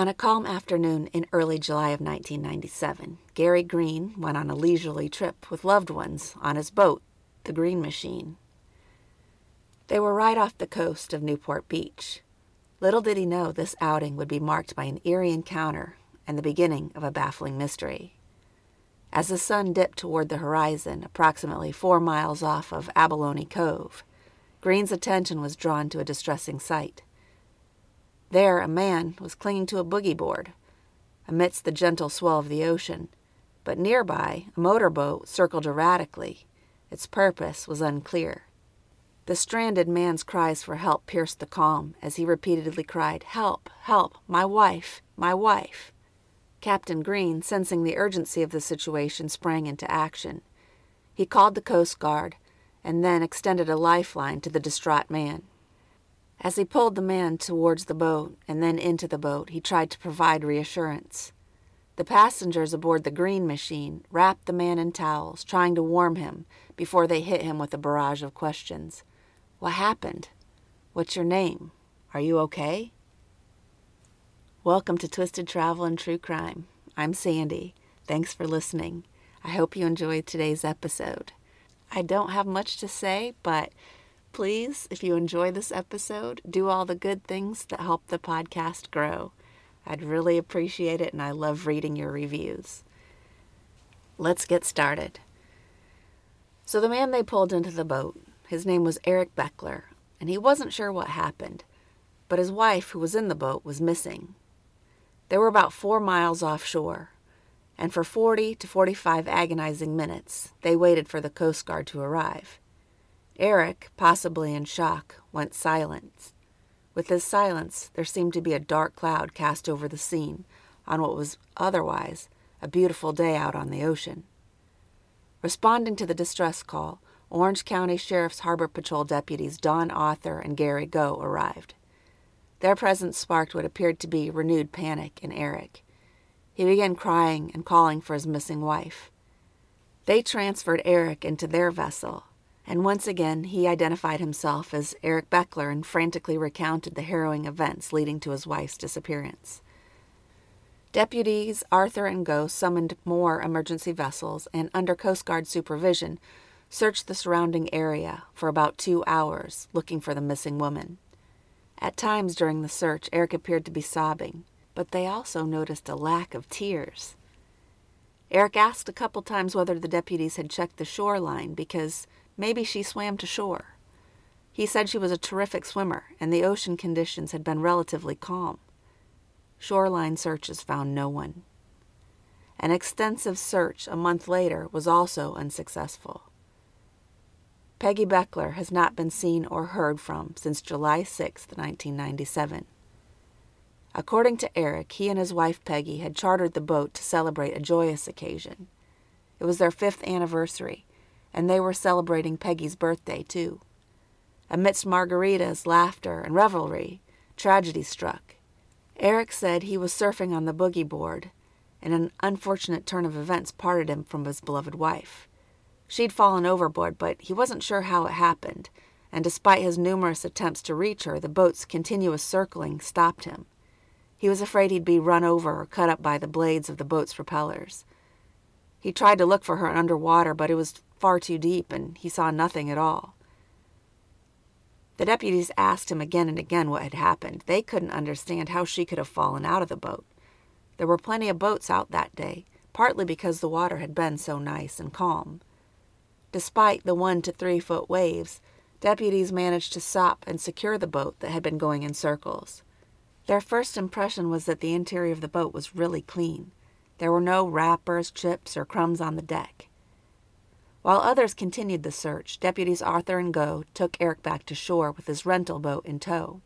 On a calm afternoon in early July of 1997, Gary Green went on a leisurely trip with loved ones on his boat, the Green Machine. They were right off the coast of Newport Beach. Little did he know this outing would be marked by an eerie encounter and the beginning of a baffling mystery. As the sun dipped toward the horizon, approximately four miles off of Abalone Cove, Green's attention was drawn to a distressing sight. There, a man was clinging to a boogie board amidst the gentle swell of the ocean, but nearby, a motorboat circled erratically. Its purpose was unclear. The stranded man's cries for help pierced the calm as he repeatedly cried, Help! Help! My wife! My wife! Captain Green, sensing the urgency of the situation, sprang into action. He called the Coast Guard and then extended a lifeline to the distraught man. As he pulled the man towards the boat and then into the boat, he tried to provide reassurance. The passengers aboard the green machine wrapped the man in towels, trying to warm him before they hit him with a barrage of questions. What happened? What's your name? Are you okay? Welcome to Twisted Travel and True Crime. I'm Sandy. Thanks for listening. I hope you enjoyed today's episode. I don't have much to say, but Please, if you enjoy this episode, do all the good things that help the podcast grow. I'd really appreciate it, and I love reading your reviews. Let's get started. So, the man they pulled into the boat, his name was Eric Bechler, and he wasn't sure what happened, but his wife, who was in the boat, was missing. They were about four miles offshore, and for 40 to 45 agonizing minutes, they waited for the Coast Guard to arrive. Eric, possibly in shock, went silent. With his silence, there seemed to be a dark cloud cast over the scene on what was otherwise a beautiful day out on the ocean. Responding to the distress call, Orange County Sheriff's Harbor Patrol deputies Don Arthur and Gary Go arrived. Their presence sparked what appeared to be renewed panic in Eric. He began crying and calling for his missing wife. They transferred Eric into their vessel and once again he identified himself as Eric Bechler and frantically recounted the harrowing events leading to his wife's disappearance. Deputies Arthur and Go summoned more emergency vessels and, under Coast Guard supervision, searched the surrounding area for about two hours looking for the missing woman. At times during the search, Eric appeared to be sobbing, but they also noticed a lack of tears. Eric asked a couple times whether the deputies had checked the shoreline because Maybe she swam to shore. He said she was a terrific swimmer and the ocean conditions had been relatively calm. Shoreline searches found no one. An extensive search a month later was also unsuccessful. Pegye Bechler has not been seen or heard from since July 6, 1997. According to Eric, he and his wife Pegye had chartered the boat to celebrate a joyous occasion. It was their fifth anniversary, and they were celebrating Pegye's birthday, too. Amidst margaritas, laughter, and revelry, tragedy struck. Eric said he was surfing on the boogie board, and an unfortunate turn of events parted him from his beloved wife. She'd fallen overboard, but he wasn't sure how it happened, and despite his numerous attempts to reach her, the boat's continuous circling stopped him. He was afraid he'd be run over or cut up by the blades of the boat's propellers. He tried to look for her underwater, but it was far too deep, and he saw nothing at all. The deputies asked him again and again what had happened. They couldn't understand how she could have fallen out of the boat. There were plenty of boats out that day, partly because the water had been so nice and calm. Despite the one to three foot waves, deputies managed to stop and secure the boat that had been going in circles. Their first impression was that the interior of the boat was really clean. There were no wrappers, chips, or crumbs on the deck. While others continued the search, deputies Arthur and Go took Eric back to shore with his rental boat in tow.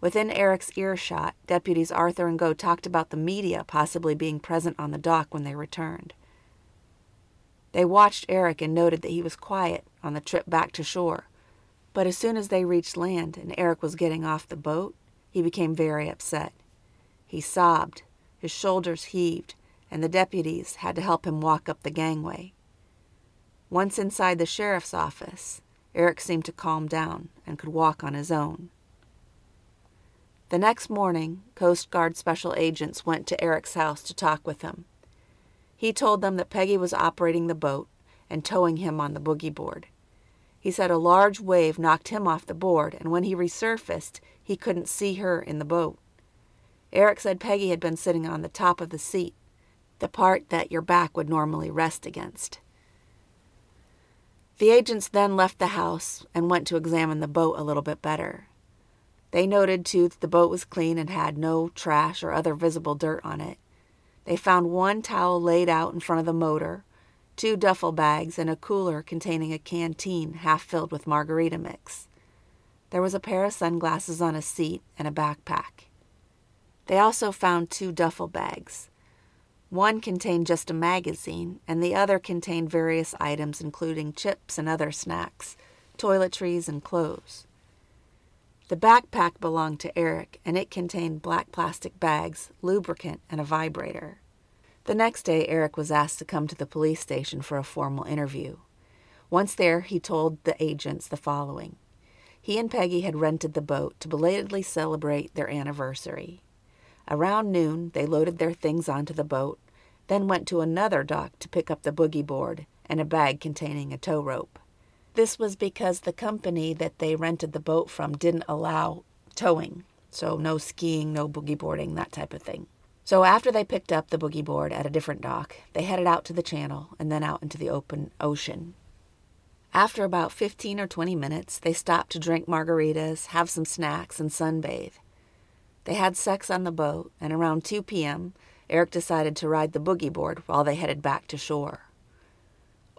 Within Eric's earshot, deputies Arthur and Go talked about the media possibly being present on the dock when they returned. They watched Eric and noted that he was quiet on the trip back to shore, but as soon as they reached land and Eric was getting off the boat, he became very upset. He sobbed, his shoulders heaved, and the deputies had to help him walk up the gangway. Once inside the sheriff's office, Eric seemed to calm down and could walk on his own. The next morning, Coast Guard special agents went to Eric's house to talk with him. He told them that Pegye was operating the boat and towing him on the boogie board. He said a large wave knocked him off the board, and when he resurfaced, he couldn't see her in the boat. Eric said Pegye had been sitting on the top of the seat, the part that your back would normally rest against. The agents then left the house and went to examine the boat a little bit better. They noted, too, that the boat was clean and had no trash or other visible dirt on it. They found one towel laid out in front of the motor, two duffel bags, and a cooler containing a canteen half filled with margarita mix. There was a pair of sunglasses on a seat and a backpack. They also found two duffel bags. One contained just a magazine, and the other contained various items, including chips and other snacks, toiletries, and clothes. The backpack belonged to Eric, and it contained black plastic bags, lubricant, and a vibrator. The next day, Eric was asked to come to the police station for a formal interview. Once there, he told the agents the following He and Pegye had rented the boat to belatedly celebrate their anniversary. Around noon, they loaded their things onto the boat, then went to another dock to pick up the boogie board and a bag containing a tow rope. This was because the company that they rented the boat from didn't allow towing, so no skiing, no boogie boarding, that type of thing. So after they picked up the boogie board at a different dock, they headed out to the channel and then out into the open ocean. After about 15 or 20 minutes, they stopped to drink margaritas, have some snacks, and sunbathe. They had sex on the boat, and around 2 p.m., Eric decided to ride the boogie board while they headed back to shore.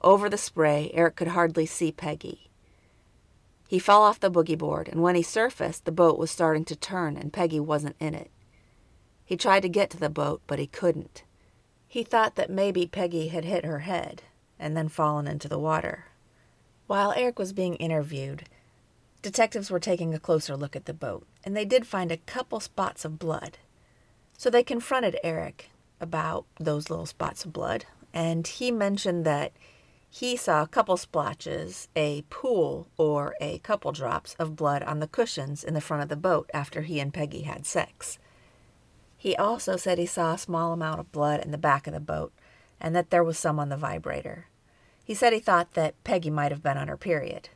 Over the spray, Eric could hardly see Pegye. He fell off the boogie board, and when he surfaced, the boat was starting to turn and Pegye wasn't in it. He tried to get to the boat, but he couldn't. He thought that maybe Pegye had hit her head and then fallen into the water. While Eric was being interviewed, detectives were taking a closer look at the boat, and they did find a couple spots of blood. So they confronted Eric about those little spots of blood, and he mentioned that he saw a couple splotches, a pool, or a couple drops of blood on the cushions in the front of the boat after he and Pegye had sex. He also said he saw a small amount of blood in the back of the boat and that there was some on the vibrator. He said he thought that Pegye might have been on her period.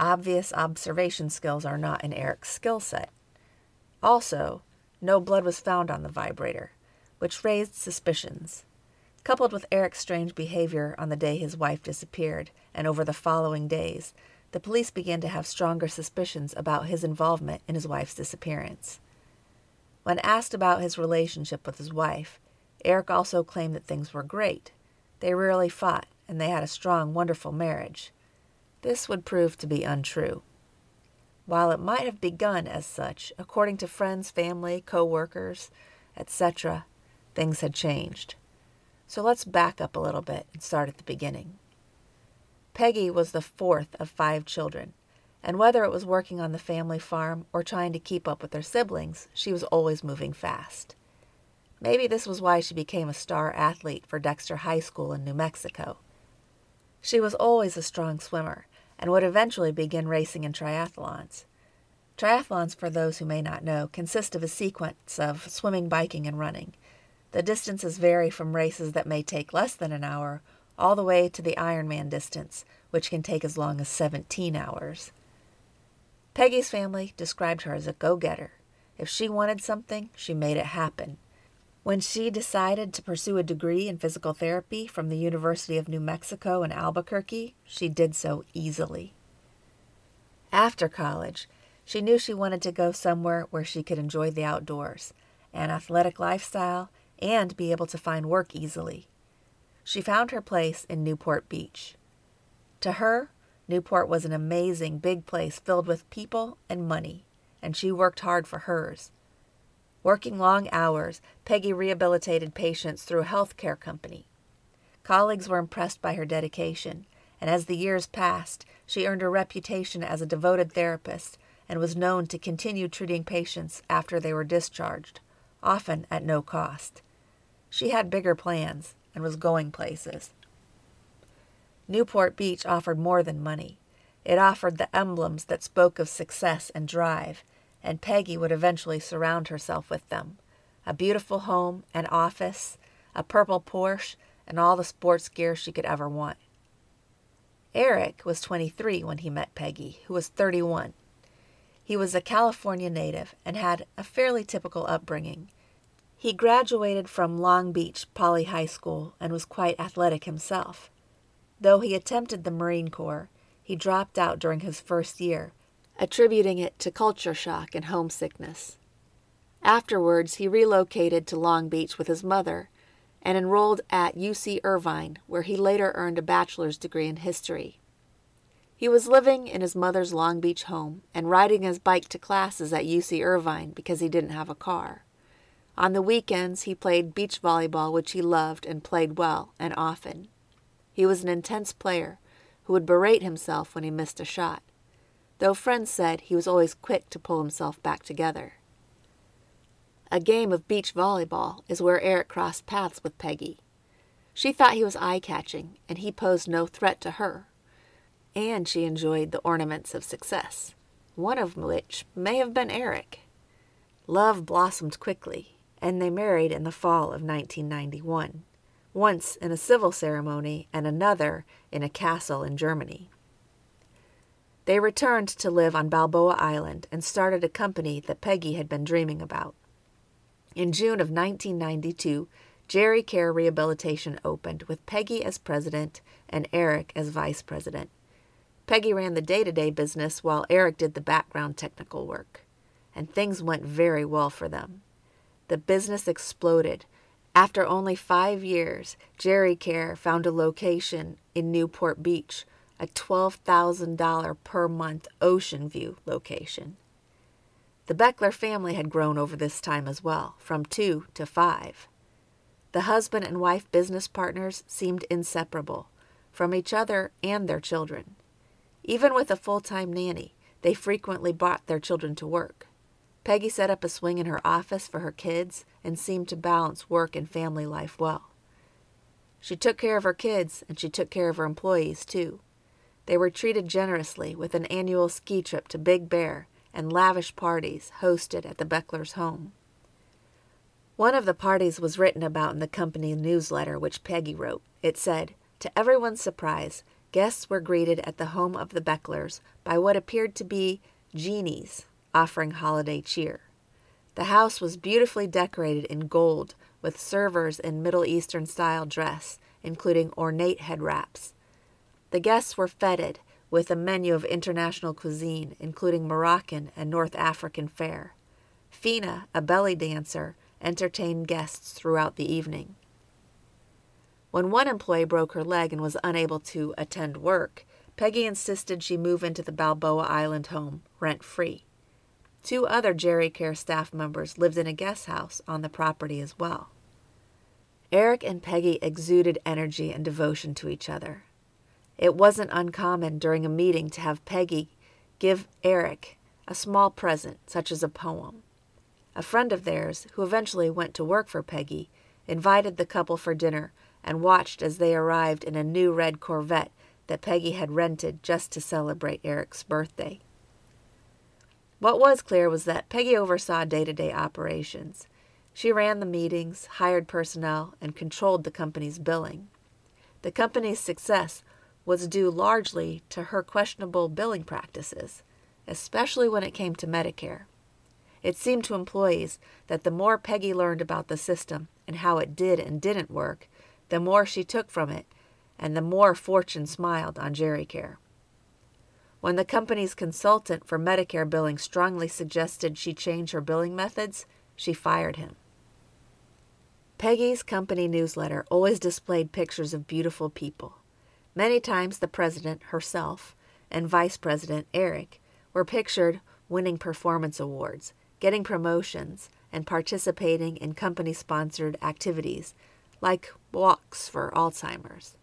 Obvious observation skills are not in Eric's skill set. Also, no blood was found on the vibrator, which raised suspicions. Coupled with Eric's strange behavior on the day his wife disappeared and over the following days, the police began to have stronger suspicions about his involvement in his wife's disappearance. When asked about his relationship with his wife, Eric also claimed that things were great. They rarely fought, and they had a strong, wonderful marriage. This would prove to be untrue. While it might have begun as such, according to friends, family, co workers, etc., things had changed. So let's back up a little bit and start at the beginning. Pegye was the fourth of five children and whether it was working on the family farm or trying to keep up with her siblings, she was always moving fast. Maybe this was why she became a star athlete for Dexter High School in New Mexico. She was always a strong swimmer and would eventually begin racing in triathlons. Triathlons, for those who may not know, consist of a sequence of swimming, biking, and running. The distances vary from races that may take less than an hour all the way to the Ironman distance, which can take as long as 17 hours. Pegye's family described her as a go getter. If she wanted something, she made it happen. When she decided to pursue a degree in physical therapy from the University of New Mexico in Albuquerque, she did so easily. After college, she knew she wanted to go somewhere where she could enjoy the outdoors, an athletic lifestyle, and be able to find work easily. She found her place in Newport Beach. To her, Newport was an amazing big place filled with people and money, and she worked hard for hers. Working long hours, Pegye rehabilitated patients through a health care company. Colleagues were impressed by her dedication, and as the years passed, she earned a reputation as a devoted therapist and was known to continue treating patients after they were discharged, often at no cost. She had bigger plans and was going places. Newport Beach offered more than money. It offered the emblems that spoke of success and drive, and Pegye would eventually surround herself with them a beautiful home, an office, a purple Porsche, and all the sports gear she could ever want. Eric was 23 when he met Pegye, who was 31. He was a California native and had a fairly typical upbringing. He graduated from Long Beach Poly High School and was quite athletic himself. Though he attempted the Marine Corps, he dropped out during his first year, attributing it to culture shock and homesickness. Afterwards, he relocated to Long Beach with his mother and enrolled at UC Irvine, where he later earned a bachelor's degree in history. He was living in his mother's Long Beach home and riding his bike to classes at UC Irvine because he didn't have a car. On the weekends, he played beach volleyball, which he loved and played well and often. He was an intense player who would berate himself when he missed a shot, though friends said he was always quick to pull himself back together. A game of beach volleyball is where Eric crossed paths with Pegye. She thought he was eye catching, and he posed no threat to her. And she enjoyed the ornaments of success, one of which may have been Eric. Love blossomed quickly, and they married in the fall of 1991, once in a civil ceremony and another in a castle in Germany. They returned to live on Balboa Island and started a company that Pegye had been dreaming about. In June of 1992, Geri-Care Rehabilitation opened with Pegye as president and Eric as vice president. Pegye ran the day to day business while Eric did the background technical work, and things went very well for them. The business exploded. After only five years, Geri-Care found a location in Newport Beach, a $12,000 per month ocean view location. The Bechler family had grown over this time as well, from two to five. The husband and wife business partners seemed inseparable from each other and their children. Even with a full time nanny, they frequently brought their children to work. Pegye set up a swing in her office for her kids and seemed to balance work and family life well. She took care of her kids and she took care of her employees too. They were treated generously with an annual ski trip to Big Bear and lavish parties hosted at the Bechlers' home. One of the parties was written about in the company newsletter which Pegye wrote. It said, To everyone's surprise, guests were greeted at the home of the Bechlers by what appeared to be genies offering holiday cheer. The house was beautifully decorated in gold with servers in Middle Eastern style dress, including ornate head wraps. The guests were feted with a menu of international cuisine, including Moroccan and North African fare. Fina, a belly dancer, entertained guests throughout the evening. When one employee broke her leg and was unable to attend work, Pegye insisted she move into the Balboa Island home, rent free. Two other Geri-Care staff members lived in a guest house on the property as well. Eric and Pegye exuded energy and devotion to each other. It wasn't uncommon during a meeting to have Pegye give Eric a small present, such as a poem. A friend of theirs, who eventually went to work for Pegye, invited the couple for dinner and watched as they arrived in a new red Corvette that Pegye had rented just to celebrate Eric's birthday. What was clear was that Peggy oversaw day to day operations. She ran the meetings, hired personnel, and controlled the company's billing. The company's success was due largely to her questionable billing practices, especially when it came to Medicare. It seemed to employees that the more Pegye learned about the system and how it did and didn't work, the more she took from it, and the more fortune smiled on Geri-Care. When the company's consultant for Medicare billing strongly suggested she change her billing methods, she fired him. Pegye's company newsletter always displayed pictures of beautiful people. Many times the president herself and vice president Eric were pictured winning performance awards, getting promotions, and participating in company sponsored activities like walks for Alzheimer's.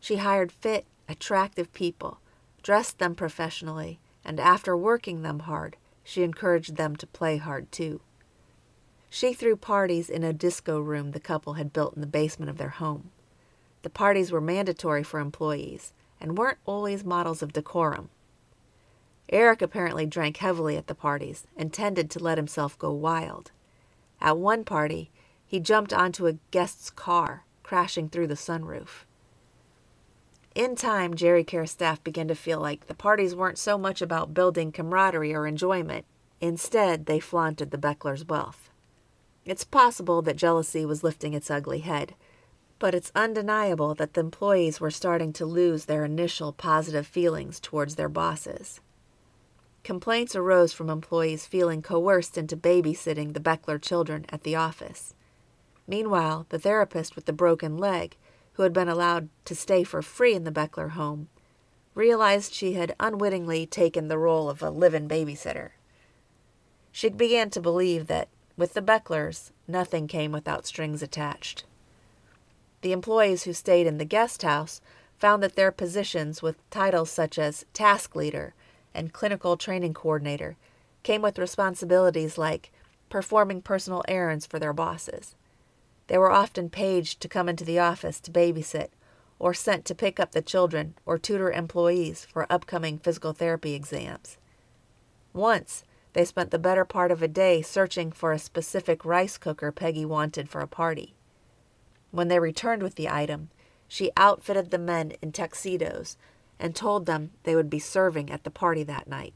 She hired fit, attractive people, dressed them professionally, and after working them hard, she encouraged them to play hard too. She threw parties in a disco room the couple had built in the basement of their home. The parties were mandatory for employees and weren't always models of decorum. Eric apparently drank heavily at the parties and tended to let himself go wild. At one party, he jumped onto a guest's car, crashing through the sunroof. In time, Geri-Care staff began to feel like the parties weren't so much about building camaraderie or enjoyment. Instead, they flaunted the Bechlers' wealth. It's possible that jealousy was lifting its ugly head, but it's undeniable that the employees were starting to lose their initial positive feelings towards their bosses. Complaints arose from employees feeling coerced into babysitting the Bechler children at the office. Meanwhile, the therapist with the broken leg, who had been allowed to stay for free in the Bechler home, realized she had unwittingly taken the role of a live in babysitter. She began to believe that, with the Bechlers, nothing came without strings attached. The employees who stayed in the guest house found that their positions with titles such as task leader and clinical training coordinator came with responsibilities like performing personal errands for their bosses. They were often paged to come into the office to babysit or sent to pick up the children or tutor employees for upcoming physical therapy exams. Once, they spent the better part of a day searching for a specific rice cooker Pegye wanted for a party. When they returned with the item, she outfitted the men in tuxedos and told them they would be serving at the party that night.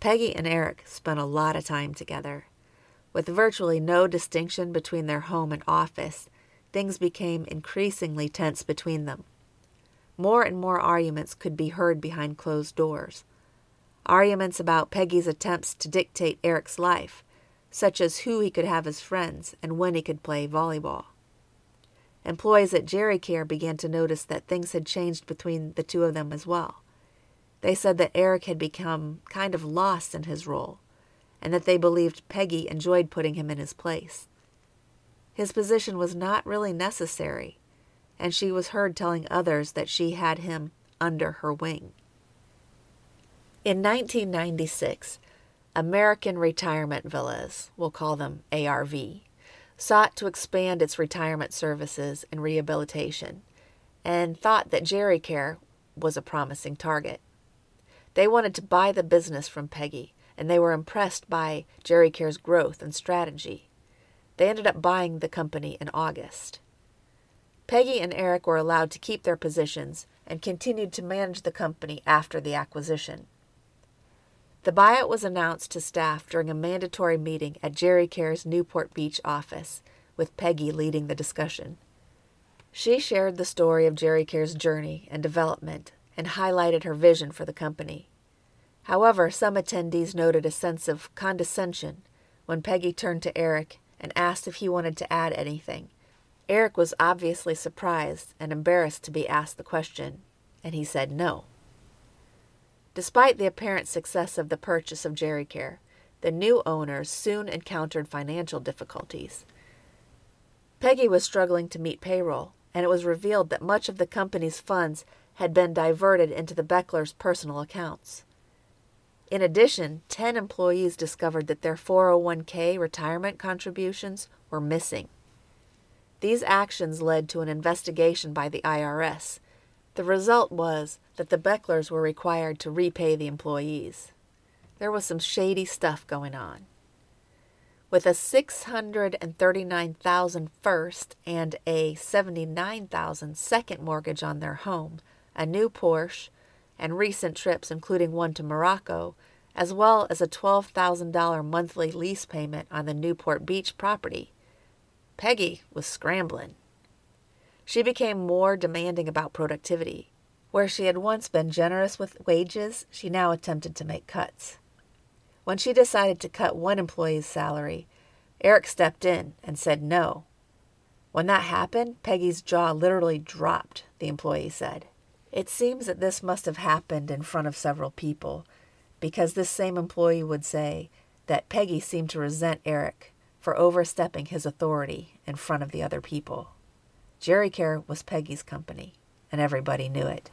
Pegye and Eric spent a lot of time together. With virtually no distinction between their home and office, things became increasingly tense between them. More and more arguments could be heard behind closed doors. Arguments about Pegye's attempts to dictate Eric's life, such as who he could have as friends and when he could play volleyball. Employees at Geri-Care began to notice that things had changed between the two of them as well. They said that Eric had become kind of lost in his role, and that they believed Pegye enjoyed putting him in his place. His position was not really necessary, and she was heard telling others that she had him under her wing. In 1996, American Retirement Villas, we'll call them ARV, sought to expand its retirement services and rehabilitation, and thought that Geri-Care was a promising target. They wanted to buy the business from Pegye, and they were impressed by Geri-Care's growth and strategy. They ended up buying the company in August. Pegye and Eric were allowed to keep their positions and continued to manage the company after the acquisition. The buyout was announced to staff during a mandatory meeting at Geri-Care's Newport Beach office, with Pegye leading the discussion. She shared the story of Geri-Care's journey and development and highlighted her vision for the company. However, some attendees noted a sense of condescension when Pegye turned to Eric and asked if he wanted to add anything. Eric was obviously surprised and embarrassed to be asked the question, and he said no. Despite the apparent success of the purchase of Geri-Care, the new owners soon encountered financial difficulties. Pegye was struggling to meet payroll, and it was revealed that much of the company's funds had been diverted into the Bechlers' personal accounts. In addition, 10 employees discovered that their 401k retirement contributions were missing. These actions led to an investigation by the IRS, the result was that the Bechlers were required to repay the employees. There was some shady stuff going on. With a 639,000 first and a 79,000 second mortgage on their home, a new Porsche, and recent trips including one to Morocco, as well as a $12,000 monthly lease payment on the Newport Beach property. Pegye was scrambling. She became more demanding about productivity. Where she had once been generous with wages, she now attempted to make cuts. When she decided to cut one employee's salary, Eric stepped in and said no. When that happened, Pegye's jaw literally dropped, the employee said. It seems that this must have happened in front of several people, because this same employee would say that Pegye seemed to resent Eric for overstepping his authority in front of the other people. Geri-Care was Pegye's company, and everybody knew it.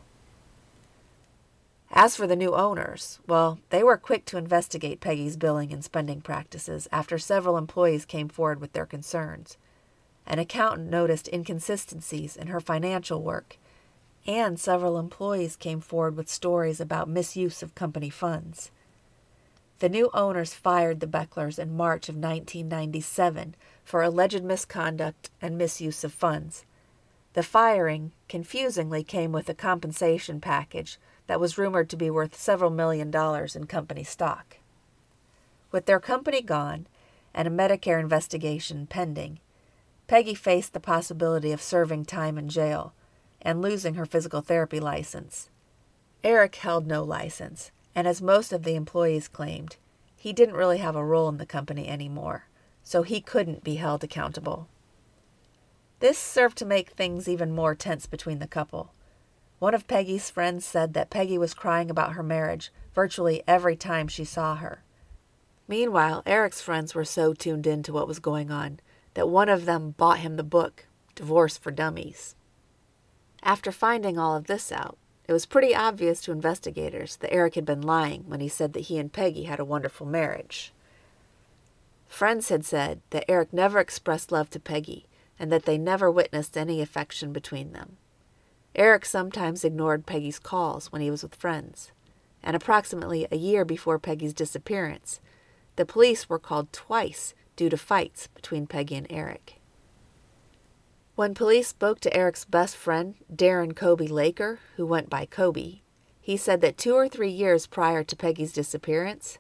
As for the new owners, well, they were quick to investigate Pegye's billing and spending practices after several employees came forward with their concerns. An accountant noticed inconsistencies in her financial work and several employees came forward with stories about misuse of company funds. The new owners fired the Bechlers in March of 1997 for alleged misconduct and misuse of funds. The firing, confusingly, came with a compensation package that was rumored to be worth several million dollars in company stock. With their company gone and a Medicare investigation pending, Pegye faced the possibility of serving time in jail and losing her physical therapy license. Eric held no license, and as most of the employees claimed, he didn't really have a role in the company anymore, so he couldn't be held accountable. This served to make things even more tense between the couple. One of Pegye's friends said that Pegye was crying about her marriage virtually every time she saw her. Meanwhile, Eric's friends were so tuned in to what was going on that one of them bought him the book, Divorce for Dummies. After finding all of this out, it was pretty obvious to investigators that Eric had been lying when he said that he and Pegye had a wonderful marriage. Friends had said that Eric never expressed love to Pegye and that they never witnessed any affection between them. Eric sometimes ignored Pegye's calls when he was with friends, and approximately a year before Pegye's disappearance, the police were called twice due to fights between Pegye and Eric. When police spoke to Eric's best friend, Darren Kobe Laker, who went by Kobe, he said that two or three years prior to Pegye's disappearance,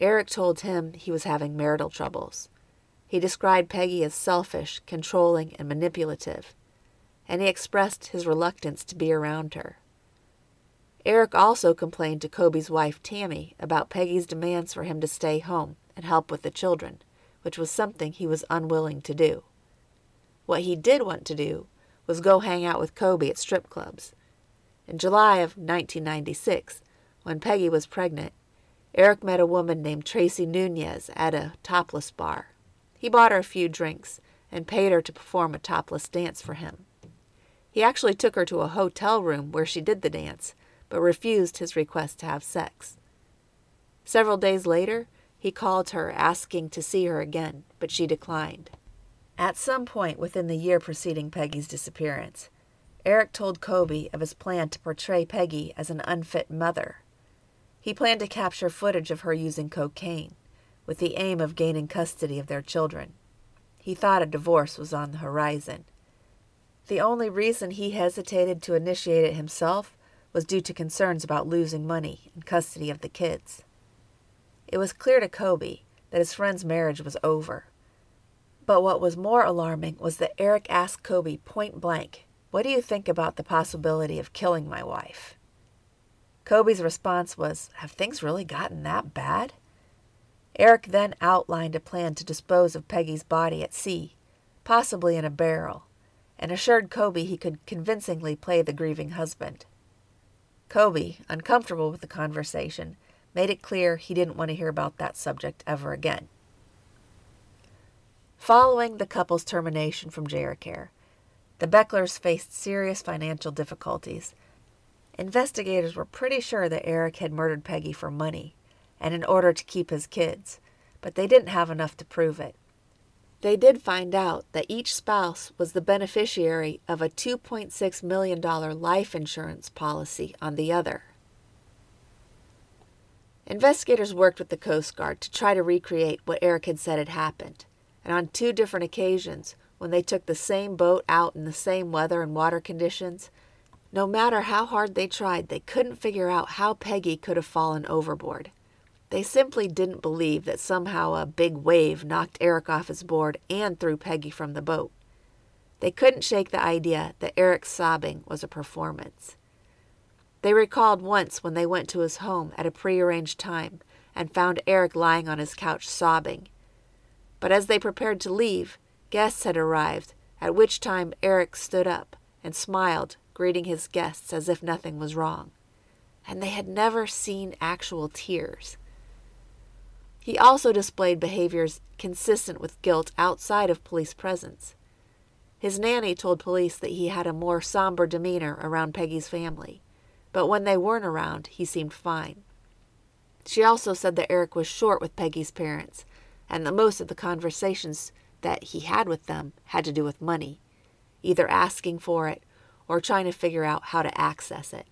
Eric told him he was having marital troubles. He described Pegye as selfish, controlling, and manipulative, and he expressed his reluctance to be around her. Eric also complained to Kobe's wife Tammy about Pegye's demands for him to stay home and help with the children, which was something he was unwilling to do. What he did want to do was go hang out with Kobe at strip clubs. In July of 1996, when Pegye was pregnant, Eric met a woman named Tracy Nunez at a topless bar. He bought her a few drinks and paid her to perform a topless dance for him. He actually took her to a hotel room where she did the dance, but refused his request to have sex. Several days later, he called her asking to see her again, but she declined. At some point within the year preceding Pegye's disappearance, Eric told Kobe of his plan to portray Pegye as an unfit mother. He planned to capture footage of her using cocaine, with the aim of gaining custody of their children. He thought a divorce was on the horizon. The only reason he hesitated to initiate it himself was due to concerns about losing money and custody of the kids. It was clear to Kobe that his friend's marriage was over. But what was more alarming was that Eric asked Kobe point blank, What do you think about the possibility of killing my wife? Kobe's response was, Have things really gotten that bad? Eric then outlined a plan to dispose of Pegye's body at sea, possibly in a barrel, and assured Kobe he could convincingly play the grieving husband. Kobe, uncomfortable with the conversation, made it clear he didn't want to hear about that subject ever again. Following the couple's termination from Care, the Bechlers faced serious financial difficulties. Investigators were pretty sure that Eric had murdered Pegye for money and in order to keep his kids, but they didn't have enough to prove it. They did find out that each spouse was the beneficiary of a $2.6 million life insurance policy on the other. Investigators worked with the Coast Guard to try to recreate what Eric had said had happened and on two different occasions, when they took the same boat out in the same weather and water conditions, no matter how hard they tried, they couldn't figure out how Pegye could have fallen overboard. They simply didn't believe that somehow a big wave knocked Eric off his board and threw Pegye from the boat. They couldn't shake the idea that Eric's sobbing was a performance. They recalled once when they went to his home at a prearranged time and found Eric lying on his couch sobbing but as they prepared to leave, guests had arrived, at which time Eric stood up and smiled, greeting his guests as if nothing was wrong. And they had never seen actual tears. He also displayed behaviors consistent with guilt outside of police presence. His nanny told police that he had a more somber demeanor around Pegye's family, but when they weren't around, he seemed fine. She also said that Eric was short with Pegye's parents and that most of the conversations that he had with them had to do with money, either asking for it or trying to figure out how to access it.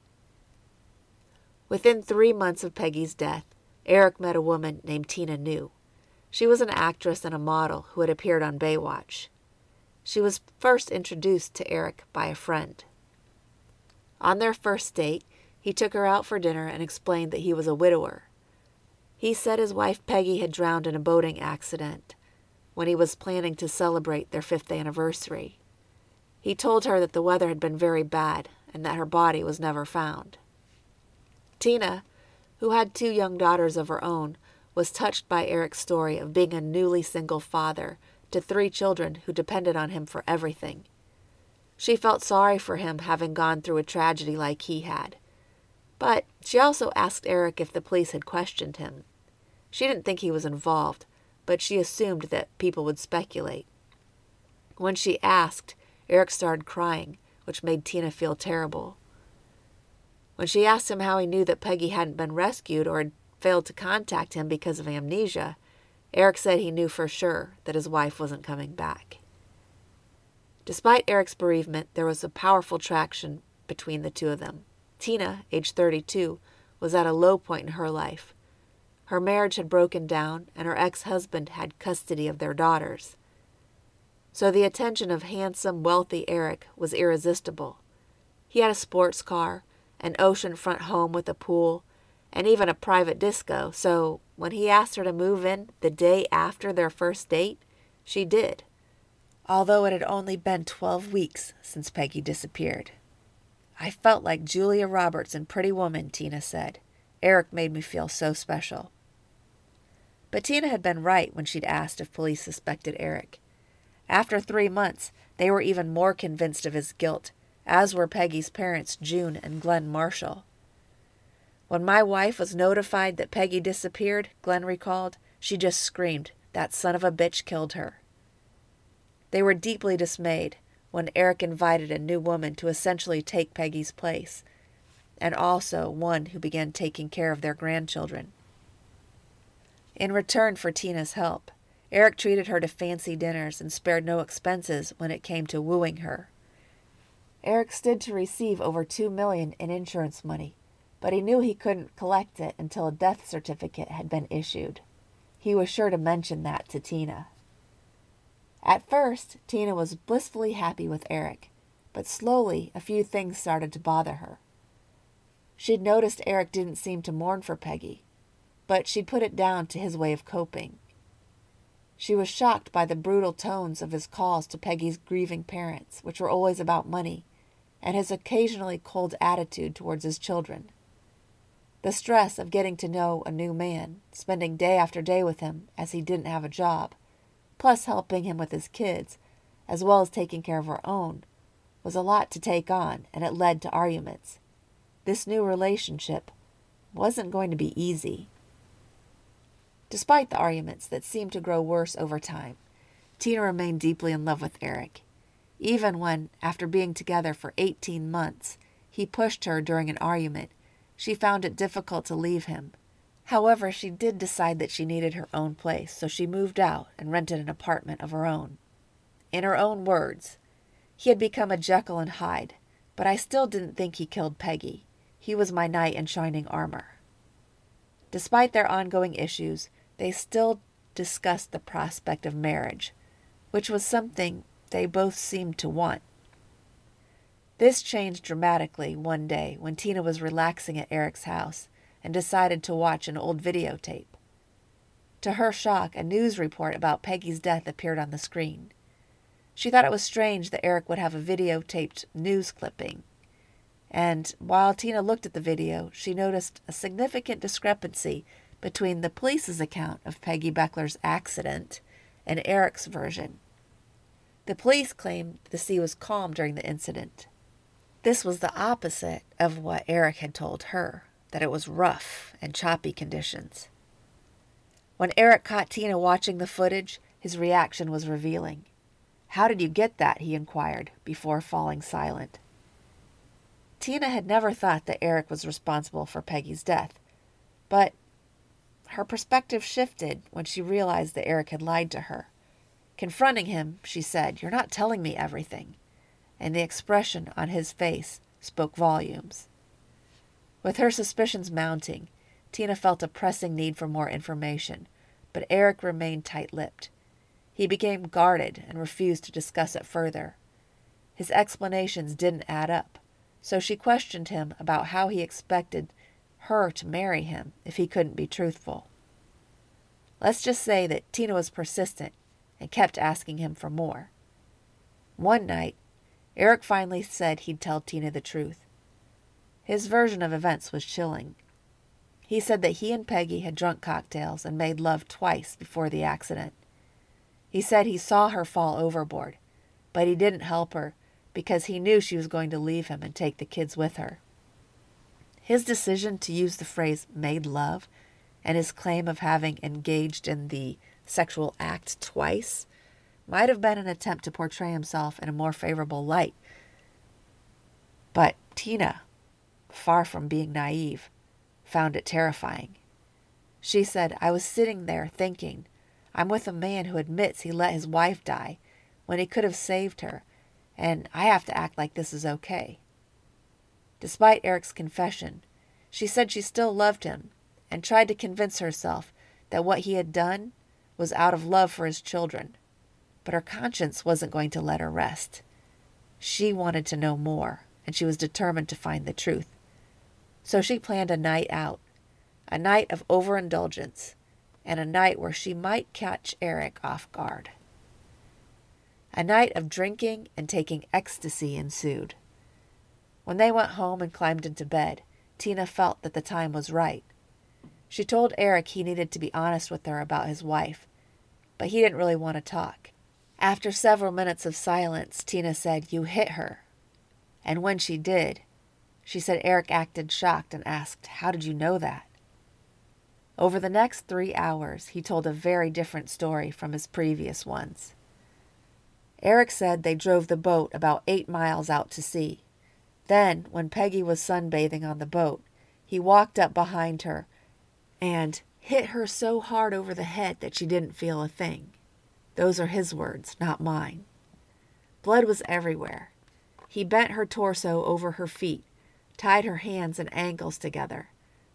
Within three months of Pegye's death, Eric met a woman named Tina New. She was an actress and a model who had appeared on Baywatch. She was first introduced to Eric by a friend. On their first date, he took her out for dinner and explained that he was a widower. He said his wife Pegye had drowned in a boating accident when he was planning to celebrate their fifth anniversary. He told her that the weather had been very bad and that her body was never found. Tina, who had two young daughters of her own, was touched by Eric's story of being a newly single father to three children who depended on him for everything. She felt sorry for him having gone through a tragedy like he had. But she also asked Eric if the police had questioned him. She didn't think he was involved, but she assumed that people would speculate. When she asked, Eric started crying, which made Tina feel terrible. When she asked him how he knew that Pegye hadn't been rescued or had failed to contact him because of amnesia, Eric said he knew for sure that his wife wasn't coming back. Despite Eric's bereavement, there was a powerful traction between the two of them. Tina, age 32, was at a low point in her life. Her marriage had broken down, and her ex husband had custody of their daughters. So the attention of handsome, wealthy Eric was irresistible. He had a sports car, an oceanfront home with a pool, and even a private disco, so when he asked her to move in the day after their first date, she did, although it had only been 12 weeks since Pegye disappeared. I felt like Julia Roberts in Pretty Woman, Tina said. Eric made me feel so special. But Tina had been right when she'd asked if police suspected Eric. After three months, they were even more convinced of his guilt, as were Pegye's parents, June and Glenn Marshall. When my wife was notified that Pegye disappeared, Glenn recalled, she just screamed, That son of a bitch killed her. They were deeply dismayed when Eric invited a new woman to essentially take Pegye's place, and also one who began taking care of their grandchildren. In return for Tina's help, Eric treated her to fancy dinners and spared no expenses when it came to wooing her. Eric stood to receive over two million in insurance money, but he knew he couldn't collect it until a death certificate had been issued. He was sure to mention that to Tina. At first, Tina was blissfully happy with Eric, but slowly a few things started to bother her. She'd noticed Eric didn't seem to mourn for Pegye, but she'd put it down to his way of coping. She was shocked by the brutal tones of his calls to Pegye's grieving parents, which were always about money, and his occasionally cold attitude towards his children. The stress of getting to know a new man, spending day after day with him as he didn't have a job, plus helping him with his kids, as well as taking care of her own, was a lot to take on, and it led to arguments. This new relationship wasn't going to be easy. Despite the arguments that seemed to grow worse over time, Tina remained deeply in love with Eric, even when, after being together for 18 months, he pushed her during an argument she found it difficult to leave him. However, she did decide that she needed her own place, so she moved out and rented an apartment of her own. In her own words, he had become a Jekyll and Hyde, but I still didn't think he killed Pegye. He was my knight in shining armor. Despite their ongoing issues, they still discussed the prospect of marriage, which was something they both seemed to want. This changed dramatically one day when Tina was relaxing at Eric's house and decided to watch an old videotape. To her shock, a news report about Pegye's death appeared on the screen. She thought it was strange that Eric would have a videotaped news clipping. And while Tina looked at the video, she noticed a significant discrepancy between the police's account of Pegye Bechler's accident and Eric's version. The police claimed the sea was calm during the incident, this was the opposite of what Eric had told her, that it was rough and choppy conditions. When Eric caught Tina watching the footage, his reaction was revealing. How did you get that? he inquired, before falling silent. Tina had never thought that Eric was responsible for Pegye's death, but her perspective shifted when she realized that Eric had lied to her. Confronting him, she said, You're not telling me everything. and the expression on his face spoke volumes. With her suspicions mounting, Tina felt a pressing need for more information, but Eric remained tight lipped. He became guarded and refused to discuss it further. His explanations didn't add up, so she questioned him about how he expected her to marry him if he couldn't be truthful. Let's just say that Tina was persistent and kept asking him for more. One night, Eric finally said he'd tell Tina the truth. His version of events was chilling. He said that he and Pegye had drunk cocktails and made love twice before the accident. He said he saw her fall overboard, but he didn't help her because he knew she was going to leave him and take the kids with her. His decision to use the phrase made love and his claim of having engaged in the sexual act twice might have been an attempt to portray himself in a more favorable light. But Tina, far from being naive, found it terrifying. She said, I was sitting there thinking, I'm with a man who admits he let his wife die when he could have saved her, and I have to act like this is okay. Despite Eric's confession, she said she still loved him and tried to convince herself that what he had done was out of love for his children. But her conscience wasn't going to let her rest. She wanted to know more, and she was determined to find the truth. So she planned a night out, a night of overindulgence, and a night where she might catch Eric off guard. A night of drinking and taking ecstasy ensued. When they went home and climbed into bed, Tina felt that the time was right. She told Eric he needed to be honest with her about his wife, but he didn't really want to talk. After several minutes of silence, Tina said, You hit her. And when she did, she said Eric acted shocked and asked, How did you know that? Over the next three hours, he told a very different story from his previous ones. Eric said they drove the boat about eight miles out to sea. Then, when Pegye was sunbathing on the boat, he walked up behind her and hit her so hard over the head that she didn't feel a thing. Those are his words, not mine. Blood was everywhere. He bent her torso over her feet, tied her hands and ankles together,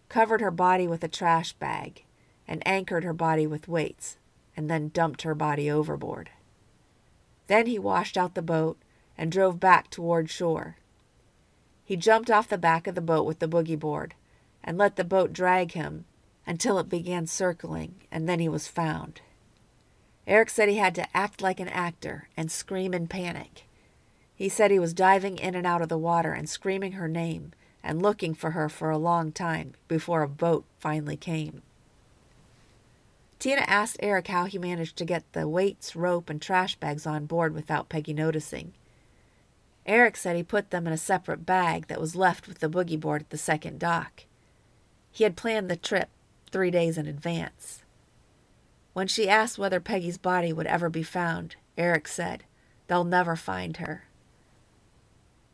covered her body with a trash bag, and anchored her body with weights, and then dumped her body overboard. Then he washed out the boat and drove back toward shore. He jumped off the back of the boat with the boogie board and let the boat drag him until it began circling, and then he was found. Eric said he had to act like an actor and scream in panic. He said he was diving in and out of the water and screaming her name and looking for her for a long time before a boat finally came. Tina asked Eric how he managed to get the weights, rope, and trash bags on board without Pegye noticing. Eric said he put them in a separate bag that was left with the boogie board at the second dock. He had planned the trip three days in advance. When she asked whether Pegye's body would ever be found, Eric said, They'll never find her.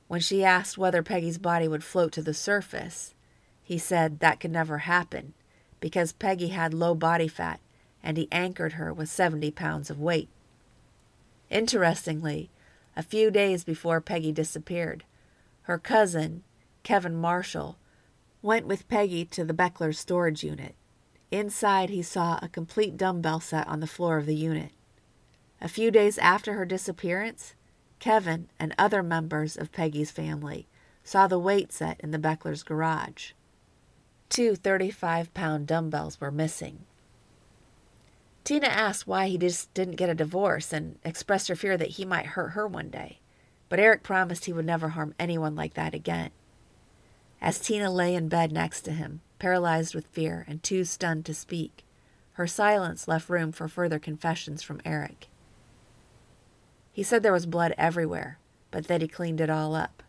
When she asked whether Pegye's body would float to the surface, he said that could never happen because Pegye had low body fat and he anchored her with 70 pounds of weight. Interestingly, a few days before Pegye disappeared, her cousin, Kevin Marshall, went with Pegye to the Bechler storage unit. Inside, he saw a complete dumbbell set on the floor of the unit. A few days after her disappearance, Kevin and other members of Pegye's family saw the weight set in the Bechlers' garage. Two 35 pound dumbbells were missing. Tina asked why he just didn't get a divorce and expressed her fear that he might hurt her one day, but Eric promised he would never harm anyone like that again. As Tina lay in bed next to him, paralyzed with fear and too stunned to speak, her silence left room for further confessions from Eric. He said there was blood everywhere, but that he cleaned it all up.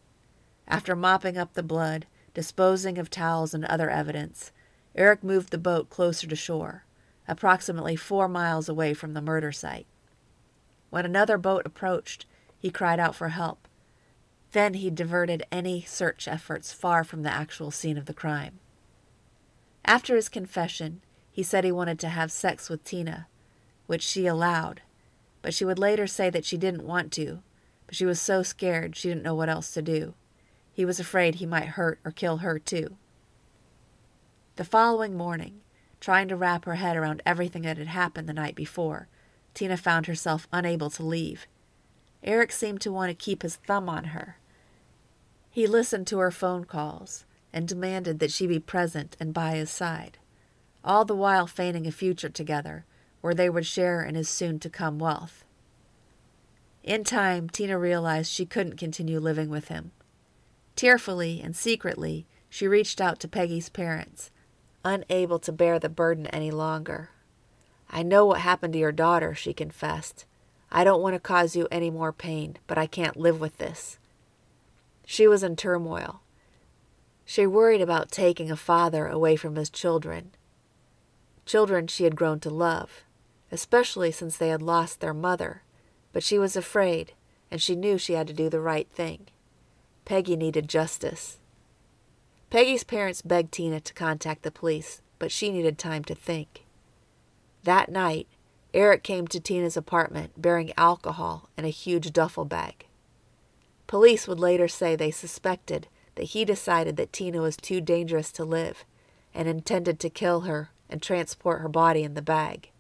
After mopping up the blood, disposing of towels and other evidence, Eric moved the boat closer to shore approximately four miles away from the murder site. When another boat approached, he cried out for help. Then he diverted any search efforts far from the actual scene of the crime. After his confession, he said he wanted to have sex with Tina, which she allowed, but she would later say that she didn't want to but she was so scared she didn't know what else to do. He was afraid he might hurt or kill her, too. The following morning, trying to wrap her head around everything that had happened the night before, Tina found herself unable to leave. Eric seemed to want to keep his thumb on her. He listened to her phone calls and demanded that she be present and by his side, all the while feigning a future together where they would share in his soon to come wealth. In time, Tina realized she couldn't continue living with him. Tearfully and secretly, she reached out to Pegye's parents, unable to bear the burden any longer. I know what happened to your daughter, she confessed. I don't want to cause you any more pain, but I can't live with this. She was in turmoil. She worried about taking a father away from his children, children she had grown to love, especially since they had lost their mother, but she was afraid, and she knew she had to do the right thing. Pegye needed justice. Pegye's parents begged Tina to contact the police, but she needed time to think. That night, Eric came to Tina's apartment bearing alcohol and a huge duffel bag. Police would later say they suspected that he decided that Tina was too dangerous to live and intended to kill her and transport her body in the bag.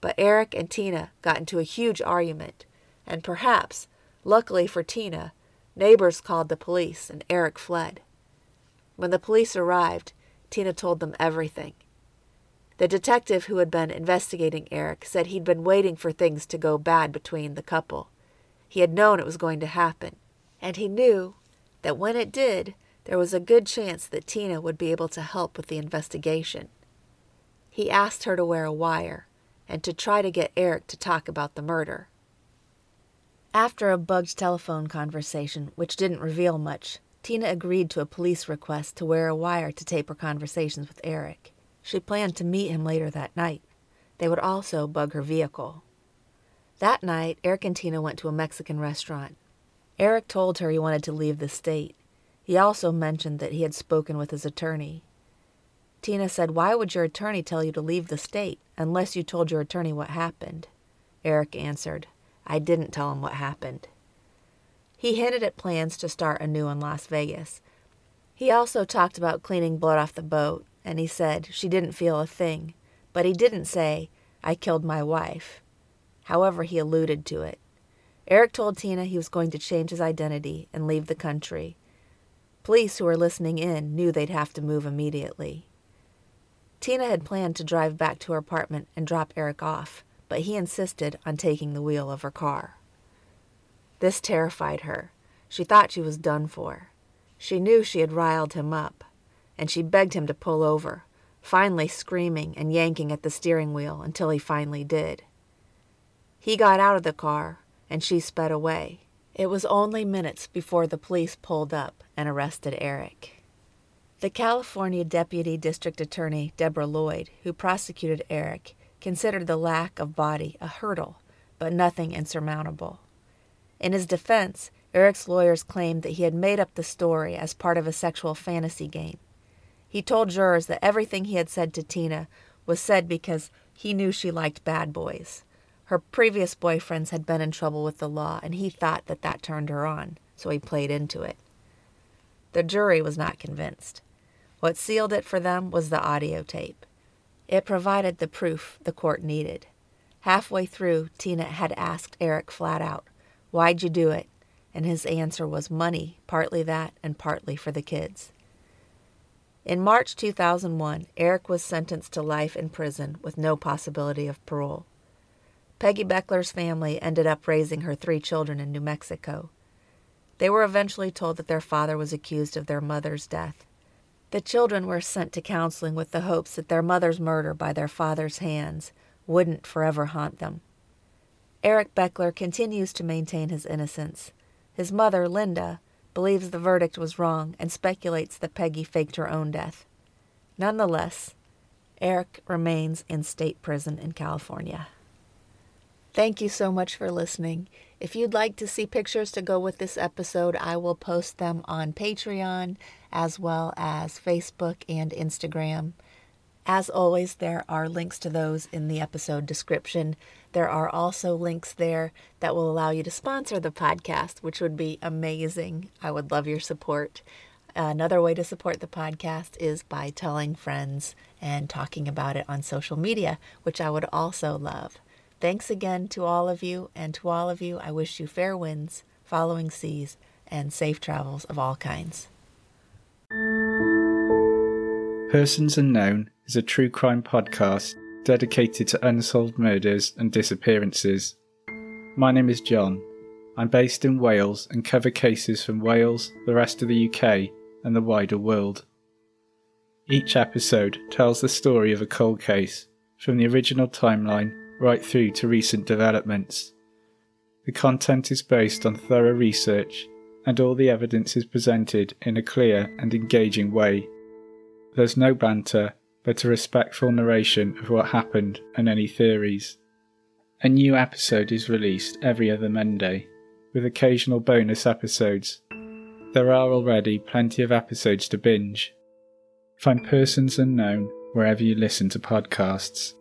But Eric and Tina got into a huge argument, and perhaps, luckily for Tina, neighbors called the police and Eric fled. When the police arrived, Tina told them everything. The detective who had been investigating Eric said he'd been waiting for things to go bad between the couple. He had known it was going to happen, and he knew that when it did, there was a good chance that Tina would be able to help with the investigation. He asked her to wear a wire and to try to get Eric to talk about the murder. After a bugged telephone conversation, which didn't reveal much, Tina agreed to a police request to wear a wire to tape her conversations with Eric. She planned to meet him later that night. They would also bug her vehicle. That night, Eric and Tina went to a Mexican restaurant. Eric told her he wanted to leave the state. He also mentioned that he had spoken with his attorney. Tina said, Why would your attorney tell you to leave the state unless you told your attorney what happened? Eric answered, I didn't tell him what happened. He hinted at plans to start anew in Las Vegas. He also talked about cleaning blood off the boat, and he said she didn't feel a thing, but he didn't say, I killed my wife. However, he alluded to it. Eric told Tina he was going to change his identity and leave the country. Police who were listening in knew they'd have to move immediately. Tina had planned to drive back to her apartment and drop Eric off, but he insisted on taking the wheel of her car. This terrified her. She thought she was done for. She knew she had riled him up, and she begged him to pull over, finally screaming and yanking at the steering wheel until he finally did. He got out of the car, and she sped away. It was only minutes before the police pulled up and arrested Eric. The California Deputy District Attorney Deborah Lloyd, who prosecuted Eric, considered the lack of body a hurdle, but nothing insurmountable. In his defense, Eric's lawyers claimed that he had made up the story as part of a sexual fantasy game. He told jurors that everything he had said to Tina was said because he knew she liked bad boys. Her previous boyfriends had been in trouble with the law, and he thought that that turned her on, so he played into it. The jury was not convinced. What sealed it for them was the audio tape. It provided the proof the court needed. Halfway through, Tina had asked Eric flat out, Why'd you do it? And his answer was money, partly that and partly for the kids. In March 2001, Eric was sentenced to life in prison with no possibility of parole. Pegye Bechler's family ended up raising her three children in New Mexico. They were eventually told that their father was accused of their mother's death. The children were sent to counseling with the hopes that their mother's murder by their father's hands wouldn't forever haunt them. Eric Bechler continues to maintain his innocence. His mother, Linda, believes the verdict was wrong and speculates that Pegye faked her own death. Nonetheless, Eric remains in state prison in California. Thank you so much for listening. If you'd like to see pictures to go with this episode, I will post them on Patreon as well as Facebook and Instagram. As always, there are links to those in the episode description. There are also links there that will allow you to sponsor the podcast, which would be amazing. I would love your support. Another way to support the podcast is by telling friends and talking about it on social media, which I would also love. Thanks again to all of you, and to all of you, I wish you fair winds, following seas, and safe travels of all kinds. Persons Unknown is a true crime podcast dedicated to unsolved murders and disappearances. My name is John. I'm based in Wales and cover cases from Wales, the rest of the UK, and the wider world. Each episode tells the story of a cold case, from the original timeline right through to recent developments. The content is based on thorough research, and all the evidence is presented in a clear and engaging way. There's no banter, but a respectful narration of what happened and any theories. A new episode is released every other Monday, with occasional bonus episodes. There are already plenty of episodes to binge. Find Persons Unknown wherever you listen to podcasts.